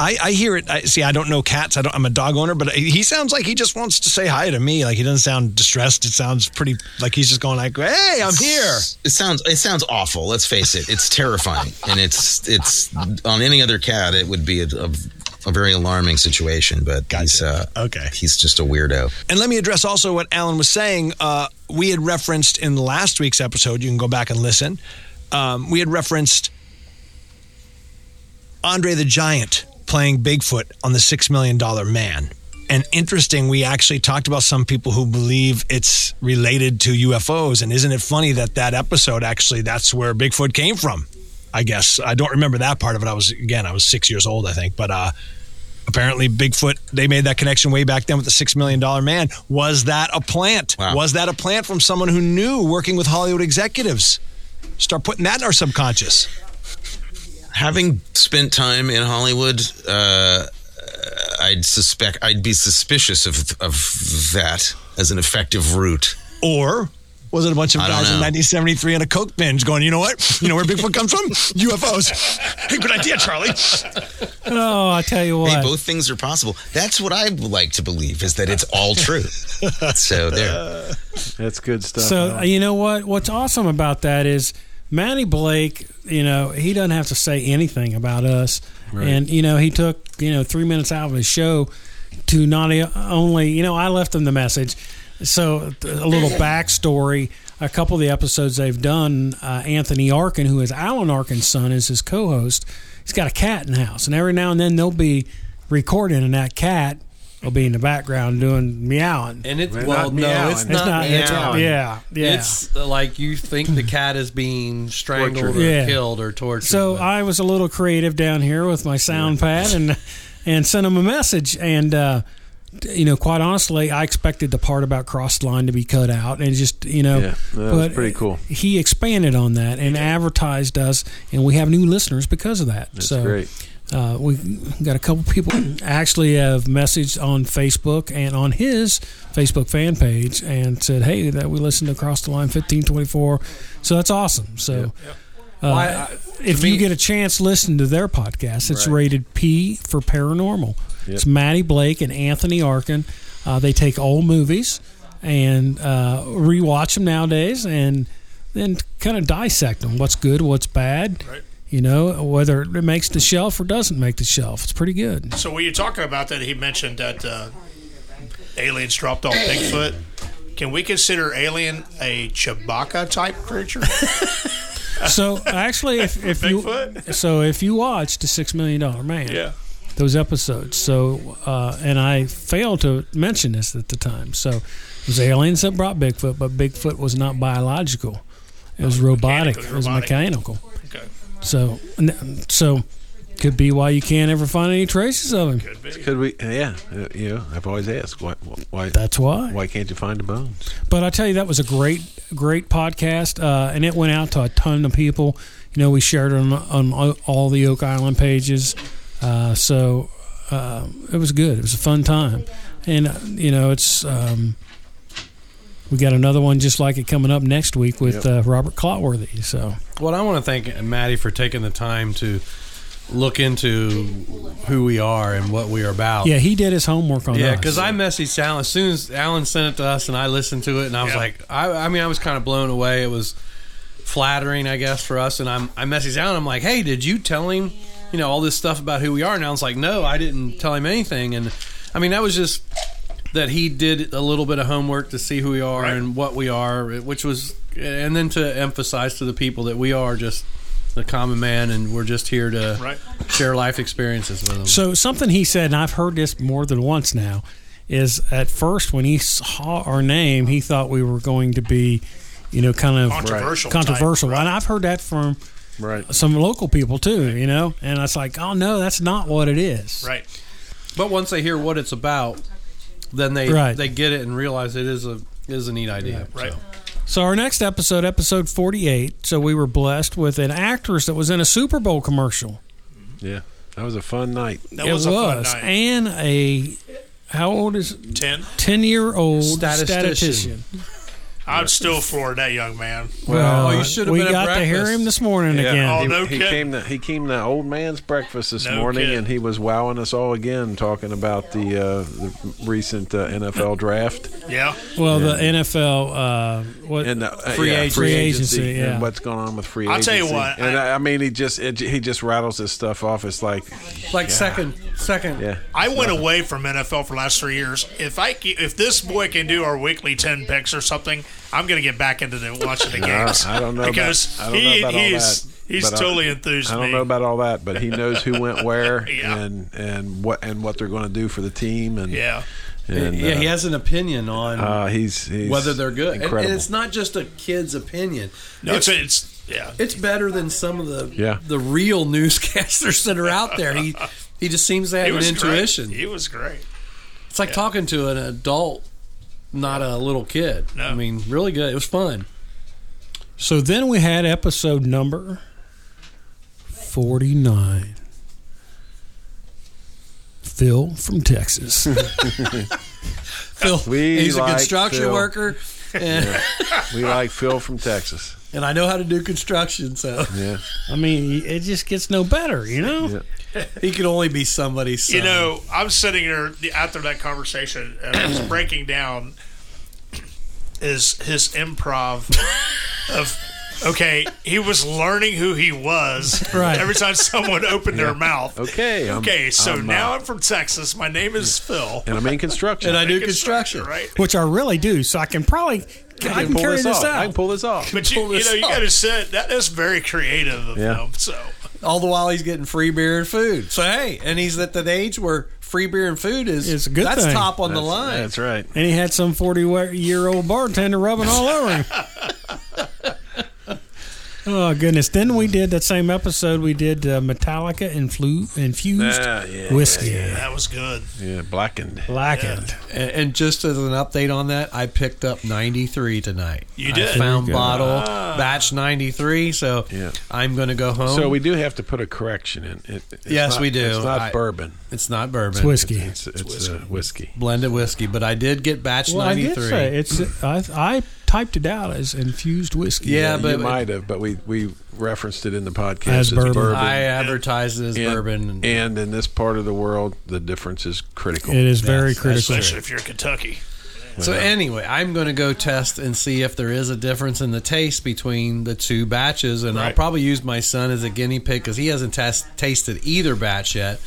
I, I hear it. I see. I don't know cats. I don't, I'm a dog owner, but he sounds like he just wants to say hi to me. Like he doesn't sound distressed. It sounds pretty like he's just going like, "Hey, I'm here." It sounds it sounds awful. Let's face it. It's terrifying, and it's it's on any other cat it would be a, a, a very alarming situation. But he's uh, Okay. he's just a weirdo. And let me address also what Alan was saying. Uh, we had referenced in last week's episode. You can go back and listen. Um, we had referenced Andre the Giant playing Bigfoot on the Six Million Dollar Man. And interesting, we actually talked about some people who believe it's related to UFOs. And isn't it funny that that episode actually that's where Bigfoot came from? I guess I don't remember that part of it. I was again, I was six years old, I think, but uh, apparently Bigfoot. They made that connection way back then with the Six Million Dollar Man. Was that a plant? Wow. Was that a plant from someone who knew working with Hollywood executives? Start putting that in our subconscious. Having spent time in Hollywood, uh, I'd suspect I'd be suspicious of of that as an effective route. Or was it a bunch of I don't guys in 1973 on a coke binge going, you know what? You know where Bigfoot comes from? UFOs. Hey, good idea, Charlie. Oh, I tell you what. Hey, both things are possible. That's what I like to believe is that it's all true. so there. That's good stuff. So Alan. you know what? What's awesome about that is Matty Blake. You know, he doesn't have to say anything about us, and you know, he took you know three minutes out of his show to not only you know I left him the message. So a little backstory. A couple of the episodes they've done, uh, Anthony Arkin, who is Alan Arkin's son, is his co-host. He's got a cat in the house, and every now and then they'll be recording, and that cat will be in the background doing meowing. And it's We're well, not no, meowing. it's It's not. not- it's- meowing. yeah, yeah. It's uh, like you think the cat is being strangled or Yeah. killed or tortured. So but- I was a little creative down here with my sound pad and and sent him a message. And uh, you know, quite honestly, I expected the part about cross the line to be cut out and just you know, Yeah, that was pretty cool. He expanded on that and advertised us, and we have new listeners because of that. That's so great. Uh, we got a couple people actually have messaged on Facebook and on his Facebook fan page and said, "Hey, that we listened to Cross the Line 1524." So that's awesome. So. Uh, Why, I- if to you get a chance, listen to their podcast. It's Right. rated P for paranormal. Yep. It's Matty Blake and Anthony Arkin. Uh, they take old movies and uh, rewatch them nowadays, and then kind of dissect them. What's good, what's bad. Right. You know whether it makes the shelf or doesn't make the shelf. It's pretty good. So when you're talking about that, he mentioned that uh, aliens dropped off Bigfoot. Can we consider alien a Chewbacca type creature? So actually, if, if you Bigfoot? so if you watch the Six Million Dollar Man, yeah. those episodes. So, uh, and I failed to mention this at the time. So, it was aliens that brought Bigfoot, but Bigfoot was not biological. It was robotic. It was mechanical. Okay, So, so could be why you can't ever find any traces of him. could be. Could we? Yeah, uh, you know, I've always asked why. Why? That's why. Why can't you find the bones? But I tell you, that was a great, great podcast, uh, and it went out to a ton of people. You know, we shared it on, on all the Oak Island pages, uh, so uh, it was good. It was a fun time, and uh, you know, it's um, we got another one just like it coming up next week with uh, Robert Clotworthy. So Well, I want to thank Matty for taking the time to look into who we are and what we are about. Yeah, he did his homework on that. Yeah, us. because I messaged Alan as soon as Alan sent it to us, and I listened to it, and I was Yeah. like, I, I mean, I was kind of blown away. It was flattering, I guess, for us. And I'm, I messaged Alan. I'm like, Hey, did you tell him, you know, all this stuff about who we are? And Alan's like, No, I didn't tell him anything. And I mean, that was just that he did a little bit of homework to see who we are Right. and what we are, which was, and then to emphasize to the people that we are just the common man, and we're just here to Right. share life experiences with them. So something he said, and I've heard this more than once now, is at first when he saw our name, he thought we were going to be, you know, kind of Controversial type, controversial. right. And I've heard that from Right. some local people too, you know. And it's like, oh no, that's not what it is. Right. But once they hear what it's about, then they Right. they get it and realize it is a is a neat idea. Right. So. So our next episode, episode forty-eight. So we were blessed with an actress that was in a Super Bowl commercial. Yeah. That was a fun night. That it was, a fun night. and a how old is Ten. ten-year-old Statistician. statistician. I'm still floored that young man. Well, you should have we been at got to hear him this morning again. Oh, he, no he kidding. came to he came to old man's breakfast this No morning, kidding. and he was wowing us all again, talking about the, uh, the recent uh, NFL draft Yeah. Well, the NFL, uh, what and uh, Free yeah, agent- free free agency, agency, yeah. and what's going on with free agency. I'll agency. tell you what, and I- I, I mean, he just it, he just rattles this stuff off. It's like, Like second second. yeah, I went away from NFL for the last three years. If I if this boy can do our weekly ten picks or something, I'm going to get back into the, watching the games. I don't know about- because I don't know he about all he's that, he's but I- totally enthused. I don't me. know about all that, but he knows who went where Yeah. and and what and what they're going to do for the team. And Yeah. and, yeah, he uh, has an opinion on uh, he's, he's whether they're good, and, and it's not just a kid's opinion. No, it's, it's it's yeah. it's better than some of the Yeah. the real newscasters that are out there. He he just seems to have He an intuition. Great. He was great. It's like talking to an adult, not a little kid. No. I mean, really good. It was fun. So then we had episode number 49. Phil from Texas. Phil, We he's a construction Phil. worker, and, we like Phil from Texas. And I know how to do construction, so Yeah, I mean, it just gets no better, you know? yeah. he could only be somebody's son. You know, I'm sitting there after that conversation, and I was breaking down is his improv of okay, he was learning who he was Right. every time someone opened their mouth. Okay, I'm- okay, so I'm, now uh, I'm from Texas. My name is Phil. and I'm in construction. and I do Construction, construction. right? Which I really do, so I can probably I can pull carry this, this off. I can pull this off. But you, you know, you got to say that is very creative of Yeah. him. So All the while he's getting free beer and food. So hey, and he's at that age where free beer and food is It's a good that's thing. top on the line. That's right. and he had some 40 year old bartender rubbing all over him. Oh goodness! Then we did that same episode. We did uh, Metallica influ- infused Ah, yeah, whiskey, that was good. Yeah, blackened. blackened. And, and just as an update on that, I picked up 93 tonight. You I did? found There you go. bottle batch 93, so Yeah. I'm going to go home. So we do have to put a correction in. It, it's Yes, not- we do. It's not I- bourbon. it's not bourbon. It's whiskey. It's it's, uh, whiskey. blended whiskey, but I did get batch Well, I 93. did say it's. I, I typed it out as infused whiskey. Yeah, but you might have, but we we referenced it in the podcast As bourbon. I advertised it as and, bourbon. And, and in this part of the world, the difference is critical. it is very Yes, critical. Especially if you're in Kentucky. so anyway, I'm going to go test and see if there is a difference in the taste between the two batches, and I'll probably use my son as a guinea pig because he hasn't test, tasted either batch yet.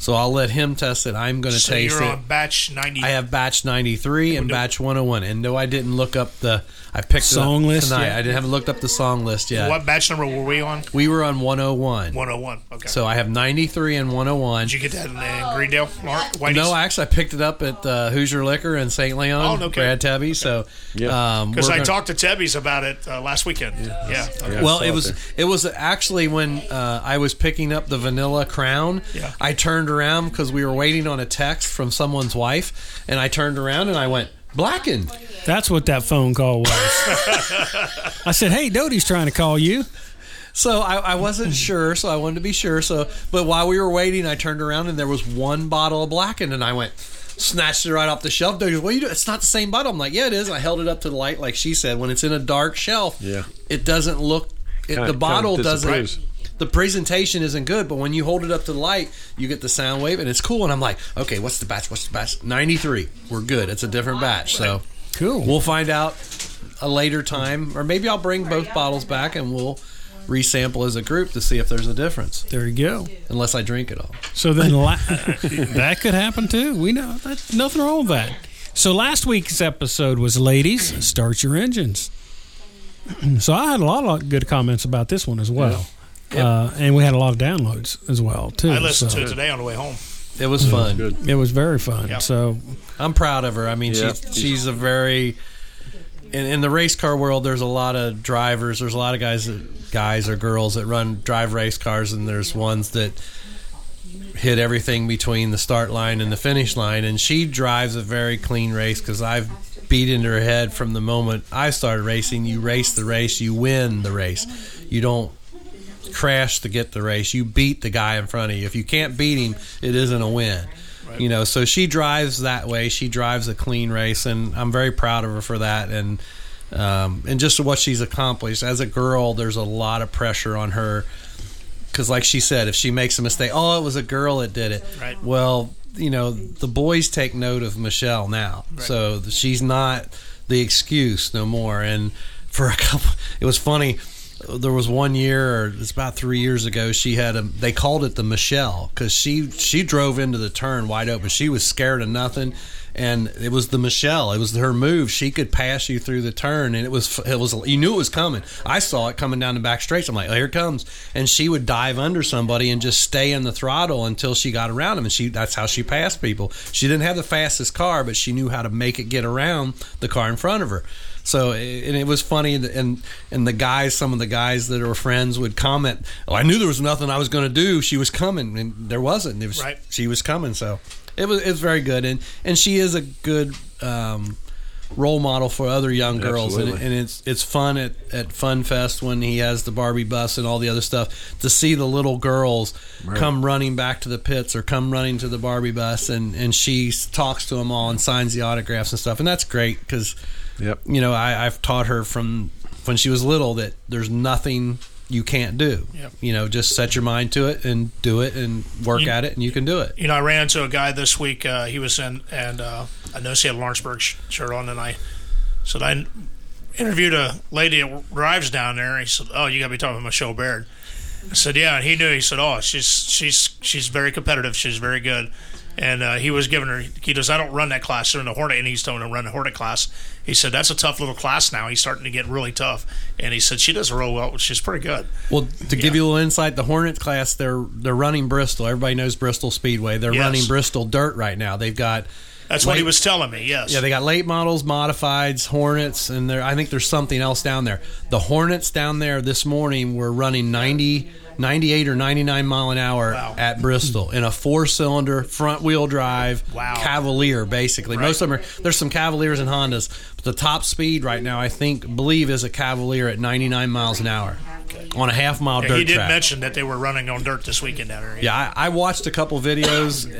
So I'll let him test it. I'm going to So taste you're it. on batch 90. I have batch 93 and batch 101. And no, I didn't look up the. I picked Song it up list tonight. yet? I didn't haven't looked up the song list yet. What batch number were we on? We were on 101. 101. Okay. So I have 93 and 101. Did you get that in, in Greendale, Mark? Whitey's? No, actually, I picked it up at uh, Hoosier Liquor in St. Leon. Oh, no Brad kidding. Tebby. So, Yeah. um, Because we're I gonna- talked to Tebby's about it uh, last weekend. Yeah. Yeah, Well, I saw it was it was actually when uh, I was picking up the Vanilla Crown. Yeah. I turned around because we were waiting on a text from someone's wife, and I turned around and I went blackened. That's what that phone call was. I said, "Hey, Doty's trying to call you." So I, I wasn't sure, so I wanted to be sure. So, but while we were waiting, I turned around and there was one bottle of blackened, and I went snatched it right off the shelf. Doty "What are you doing? It's not the same bottle." I'm like, "Yeah, it is." I held it up to the light, like she said. When it's in a dark shelf, Yeah. it doesn't look. It, Kinda- the bottle kinda doesn't. The presentation isn't good, but when you hold it up to the light, you get the sound wave and it's cool. And I'm like, okay, what's the batch? What's the batch? 93. We're good. It's a different batch. So Cool. we'll find out a later time, or maybe I'll bring both bottles back and we'll resample as a group to see if there's a difference. There you go. Unless I drink it all. So then la- that could happen too. We know that nothing wrong with that. So last week's episode was ladies, start your engines. So I had a lot of good comments about this one as well, uh, and we had a lot of downloads as well too. I listened so to it today on the way home. It was fun. It was very fun. Yeah. So I'm proud of her. I mean, Yeah. she's she's a very in, in the race car world. There's a lot of drivers. There's a lot of guys that guys or girls that run drive race cars, and there's ones that hit everything between the start line and the finish line. And she drives a very clean race because I've beat into her head from the moment I started racing. You race the race, you win the race. You don't crash to get the race. You beat the guy in front of you. If you can't beat him, it isn't a win. You know, so she drives that way. She drives a clean race, and I'm very proud of her for that. And um, and just what she's accomplished as a girl, there's a lot of pressure on her because, like she said, if she makes a mistake, oh, it was a girl that did it. Right. Well, you know, the boys take note of Michelle now, so she's not the excuse no more. And for a couple, it was funny. There was one year, it's about three years ago. She had a. They called it the Michelle because she she drove into the turn wide open. She was scared of nothing, and it was the Michelle. It was her move. She could pass you through the turn, and it was it was you knew it was coming. I saw it coming down the back straight. I'm like, oh, here it comes, and she would dive under somebody and just stay in the throttle until she got around them, and she that's how she passed people. She didn't have the fastest car, but she knew how to make it get around the car in front of her. So and it was funny, and and the guys, some of the guys that were friends would comment, "Oh, I knew there was nothing I was going to do. She was coming, and there wasn't. It was Right. she was coming. So it was it was very good, and and she is a good um, role model for other young girls, and, and it's it's fun at at Fun Fest when he has the Barbie bus and all the other stuff to see the little girls come running back to the pits or come running to the Barbie bus, and and she talks to them all and signs the autographs and stuff, and that's great because Yep. you know I, I've taught her from when she was little that there's nothing you can't do. Yep. You know, just set your mind to it and do it and work You- at it, and you can do it. You know, I ran into a guy this week. Uh, he was in, and uh, I noticed he had a Lawrenceburg sh- shirt on, and I said I interviewed a lady that drives down there. And He said, "Oh, you got to be talking about Michelle Baird." I said, "Yeah," and he knew. He said, "Oh, she's she's she's very competitive. She's very good." And uh, he was giving her. He goes, "I don't run that class. They're in the Hornet," and he's telling her to run the Hornet class. He said, "That's a tough little class now. He's starting to get really tough." And he said, "She does real well. She's pretty good." Well, to give Yeah. you a little insight, the Hornet class they're they're running Bristol. Everybody knows Bristol Speedway. They're Yes. running Bristol Dirt right now. They've got That's what he was telling me. Yes. yeah, they got late models, modifieds, Hornets, and there I think there's something else down there. The Hornets down there this morning were running 90, 98 or 99 mile an hour Wow. at Bristol in a four cylinder front wheel drive Wow. Cavalier. Basically, Right. most of them are there's some Cavaliers and Hondas, but the top speed right now I think believe is a Cavalier at 99 miles an hour on a half mile Yeah, dirt he did track. mention that they were running on dirt this weekend down there. Yeah, I, I watched a couple videos.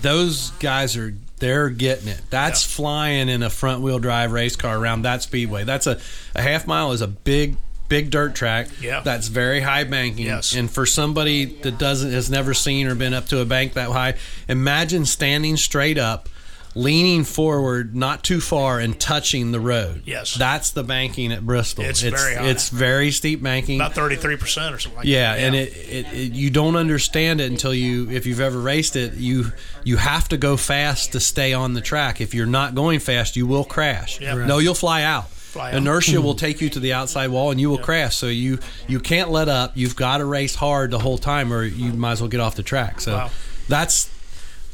Those guys are they're getting it. That's Yeah. flying in a front wheel drive race car around that speedway. That's a a half mile is a big big dirt track. Yeah. That's very high banking. Yes. And for somebody that doesn't has never seen or been up to a bank that high, imagine standing straight up, leaning forward, not too far, and touching the road. Yes. That's the banking at Bristol. It's very high. It's very steep banking. About thirty three percent or something like Yeah, that. and it, it, it you don't understand it until you if you've ever raced it. You you have to go fast to stay on the track. If you're not going fast, you will crash. Yeah. Right. No, you'll fly out. Fly out. Inertia mm-hmm. will take you to the outside wall and you will crash. So you you can't let up. You've got to race hard the whole time, or you might as well get off the track. So Wow. that's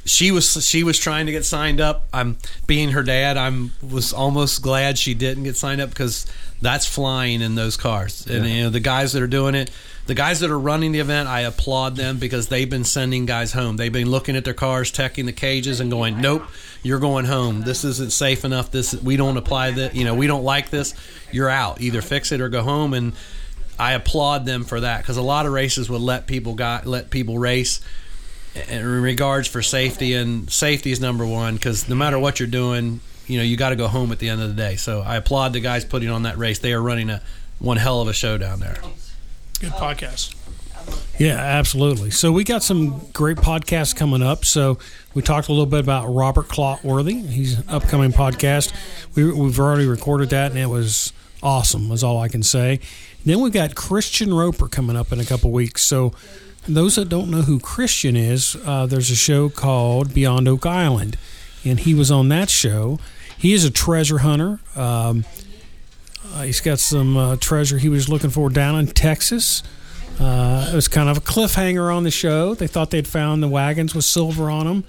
she was she was trying to get signed up. I'm being her dad. I'm was almost glad she didn't get signed up because that's flying in those cars. And you know the guys that are doing it, the guys that are running the event, I applaud them because they've been sending guys home. They've been looking at their cars, checking the cages, and going, "Nope, you're going home. This isn't safe enough. This we don't apply that. You know, we don't like this. You're out. Either fix it or go home." And I applaud them for that because a lot of races would let people got let people race in regards for safety and safety is number one because no matter what you're doing you know you got to go home at the end of the day so i applaud the guys putting on that race they are running a one hell of a show down there good podcast. Yeah, absolutely. So we got some great podcasts coming up. So we talked a little bit about Robert Clotworthy. He's an upcoming podcast. We, we've already recorded that, and it was awesome. Is all I can say. Then we've got Christian Roper coming up in a couple weeks. So those that don't know who Christian is, uh, there's a show called Beyond Oak Island, and he was on that show. He is a treasure hunter. Um, uh, he's got some uh, treasure he was looking for down in Texas. Uh, it was kind of a cliffhanger on the show. They thought they'd found the wagons with silver on them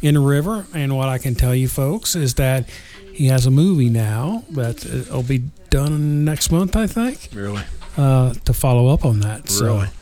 in the river. And what I can tell you, folks, is that he has a movie now that will be done next month, I think, Really? uh, to follow up on that. Really? So,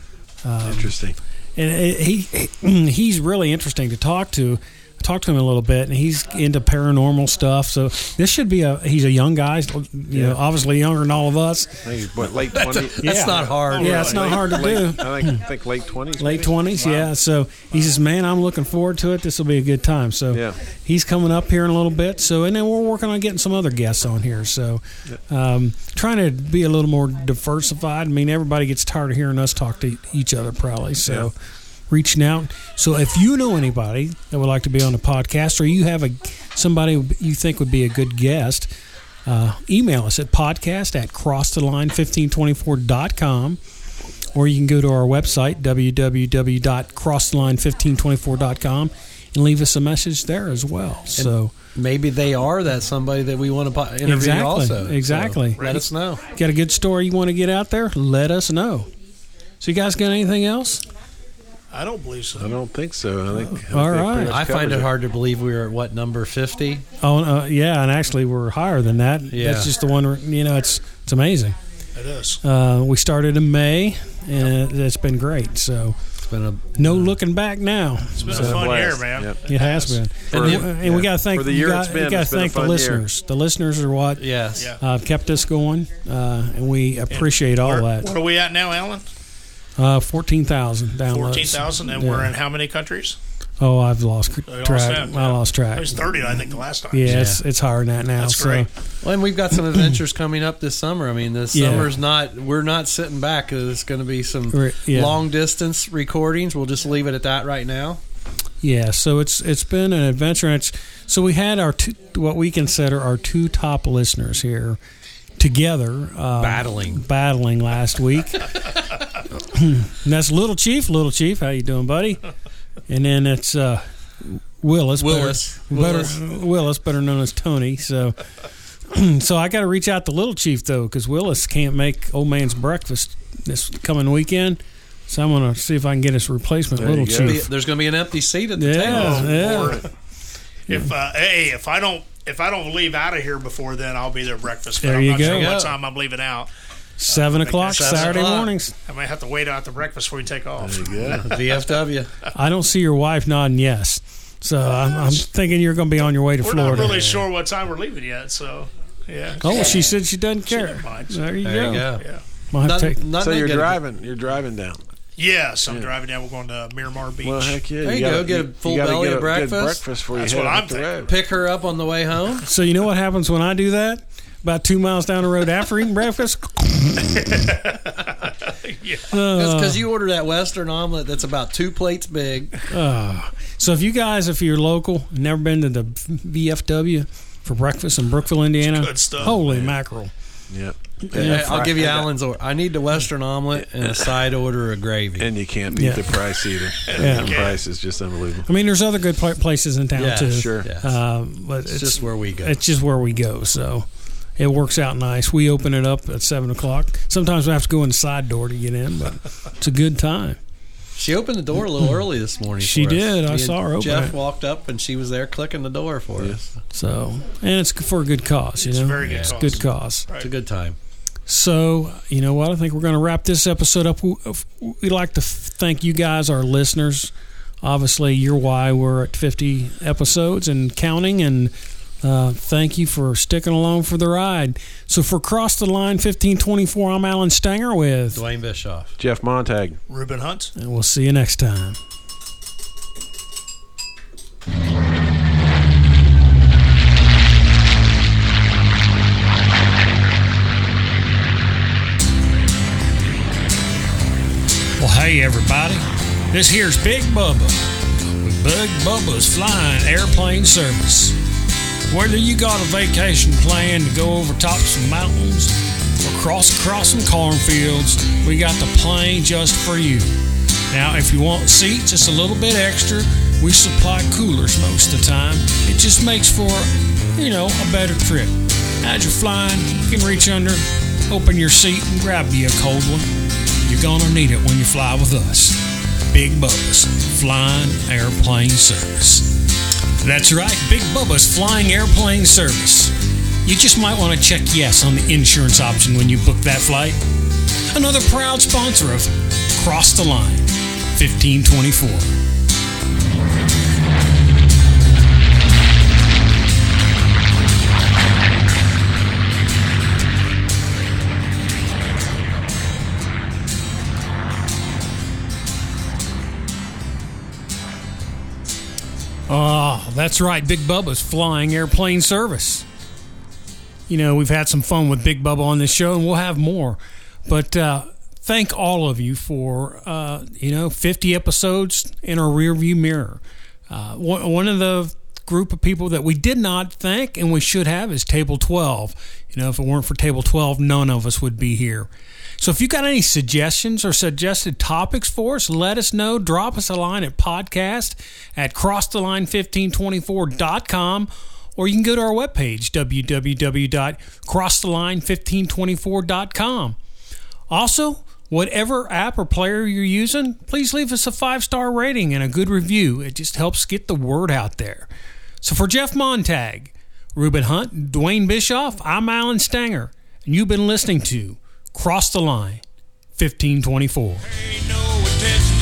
um, Interesting. and he he- he's really interesting to talk to. I talked to him a little bit, and he's into paranormal stuff. So this should be a he's a young guy, you know, obviously younger than all of us. What late twenty. That's Yeah. not hard. Yeah, it's not hard to do. I think, I think late twenties. Late twenties, yeah. So he says, "Man, I'm looking forward to it. This will be a good time." So Yeah. he's coming up here in a little bit. So and then we're working on getting some other guests on here. So um, trying to be a little more diversified. I mean, everybody gets tired of hearing us talk to each other, probably. So reaching out. So if you know anybody that would like to be on the podcast, or you have a somebody you think would be a good guest. Uh, email us at podcast at crosstheline1524.com or you can go to our website www.crosstheline1524.com and leave us a message there as well. So Maybe they are that somebody that we want to interview Exactly, also. exactly. So let us know. got a good story you want to get out there? Let us know. So you guys got anything else? I don't believe so. I don't think so. I think. All I think right. I find covers it hard to believe we were at what number fifty. Oh uh, yeah, and actually we're higher than that. Yeah. That's just the one. You know, it's it's amazing. It is. Uh, we started in May, and it, it's been great. So It's been a no looking back now. It's been It's a been a fun year, man. Yep. It has been, For- and, and we got to thank For the year got, it's been, you got to it's been a thank the fun year. listeners. The listeners are what yes. Yeah. uh, kept us going, uh, and we appreciate all Where- that. What are we at now, Alan? Uh, Fourteen thousand downloads. Fourteen thousand, and Yeah. we're in how many countries? Oh, I've lost c- You lost track. that, I lost track. It was thirty, I think, the last time. Yeah, it's it's higher than that now. That's so great. Well, and we've got some adventures coming up this summer. I mean, this Yeah. summer's not. We're not sitting back. There's going to be some yeah. long distance recordings. We'll just leave it at that right now. yeah, so it's it's been an adventure. And it's so we had our two, what we consider our two top listeners here together uh, Battling. battling last week. and that's Little Chief. Little Chief, how you doing, buddy? And then it's uh, Willis. better- Willis. better, Willis. Willis, better known as Tony. So, so I got to reach out to Little Chief though, because Willis can't make old man's breakfast this coming weekend. So I'm gonna see if I can get his replacement, There Little. Chief. There's going to be an empty seat at the Yeah, table. yeah. If uh, hey, if I don't if I don't leave out of here before then, I'll be there breakfast. But There I'm you not go. sure what time I'm leaving out. Seven o'clock seven Saturday o'clock. mornings. I might have to wait out the breakfast before we take off. Yeah. VFW. I don't see your wife nodding yes. So I'm, I'm thinking you're going to be on your way to We're Florida. not really sure what time we're leaving yet, so yeah. Oh, she said she doesn't care. didn't mind. There you There go. you go. Yeah. Might have Not, take- not So you're good. driving. You're driving down. Yes, I'm driving down. We're going to Miramar Beach. Well, heck yeah. There you gotta- go, get a full gotta belly get of breakfast. Good breakfast before That's what I'm thinking. Pick her up on the way home. So you know what happens when I do that? About two miles down the road after eating breakfast. yeah. Because you order that Western omelet that's about two plates big. Uh, so if you guys, if you're local, never been to the VFW for breakfast in Brookville, Indiana, good stuff, holy mackerel! Yep. Hey, I'll give you and- Alan's order. I need the Western omelet and a side order of gravy. And you can't beat Yeah. the price either. Yeah. The price is just unbelievable. I mean, there's other good pla- places in town Yeah, too. sure. Yes. Um, but it's, just where we go. it's just where we go. So it works out nice. We open it up at seven o'clock. Sometimes we have to go in the side door to get in, but it's a good time. She opened the door a little early this morning. She for us. did. I Me saw her open Jeff it. walked up and she was there clicking the door for us. So and it's for a good cause. You It's know, a very good It's a cause. good cause. It's a good time. So, you know what? I think we're going to wrap this episode up. We- We'd like to thank you guys, our listeners. Obviously, you're why we're at 50 episodes and counting. And uh, thank you for sticking along for the ride. So, for Cross the Line 1524, I'm Alan Stenger with, Dwayne Bischoff. Jeff Montag. Reuben Hunt. and we'll see you next time. Well, Hey, everybody. This here's Big Bubba with Big Bubba's Flying Airplane Service. Whether you got a vacation plan to go over top some mountains or cross across some cornfields, we got the plane just for you. Now, if you want seats just a little bit extra, we supply coolers most of the time. It just makes for, you know, a better trip. As you're flying, you can reach under, open your seat, and grab you a cold one. You're gonna need it when you fly with us. Big Bubba's Flying Airplane Service. That's right, Big Bubba's Flying Airplane Service. You just might want to check yes on the insurance option when you book that flight. Another proud sponsor of Cross the Line 1524. Oh, that's right. Big Bubba's flying airplane service. You know, we've had some fun with Big Bubba on this show, and we'll have more. But uh, thank all of you for, uh, you know, 50 episodes in our rearview mirror. Uh, one, of the group of people that we did not thank and we should have is Table 12. You know, if it weren't for Table 12, none of us would be here. So if you've got any suggestions or suggested topics for us, let us know. Drop us a line at podcast at crosstheline1524.com or you can go to our webpage, www.crosstheline1524.com. Also, whatever app or player you're using, please leave us a five star rating and a good review. It just helps get the word out there. So for Jeff Montag, Ruben Hunt, Dwayne Bischoff, I'm Alan Stenger, and you've been listening to Cross the Line 1524.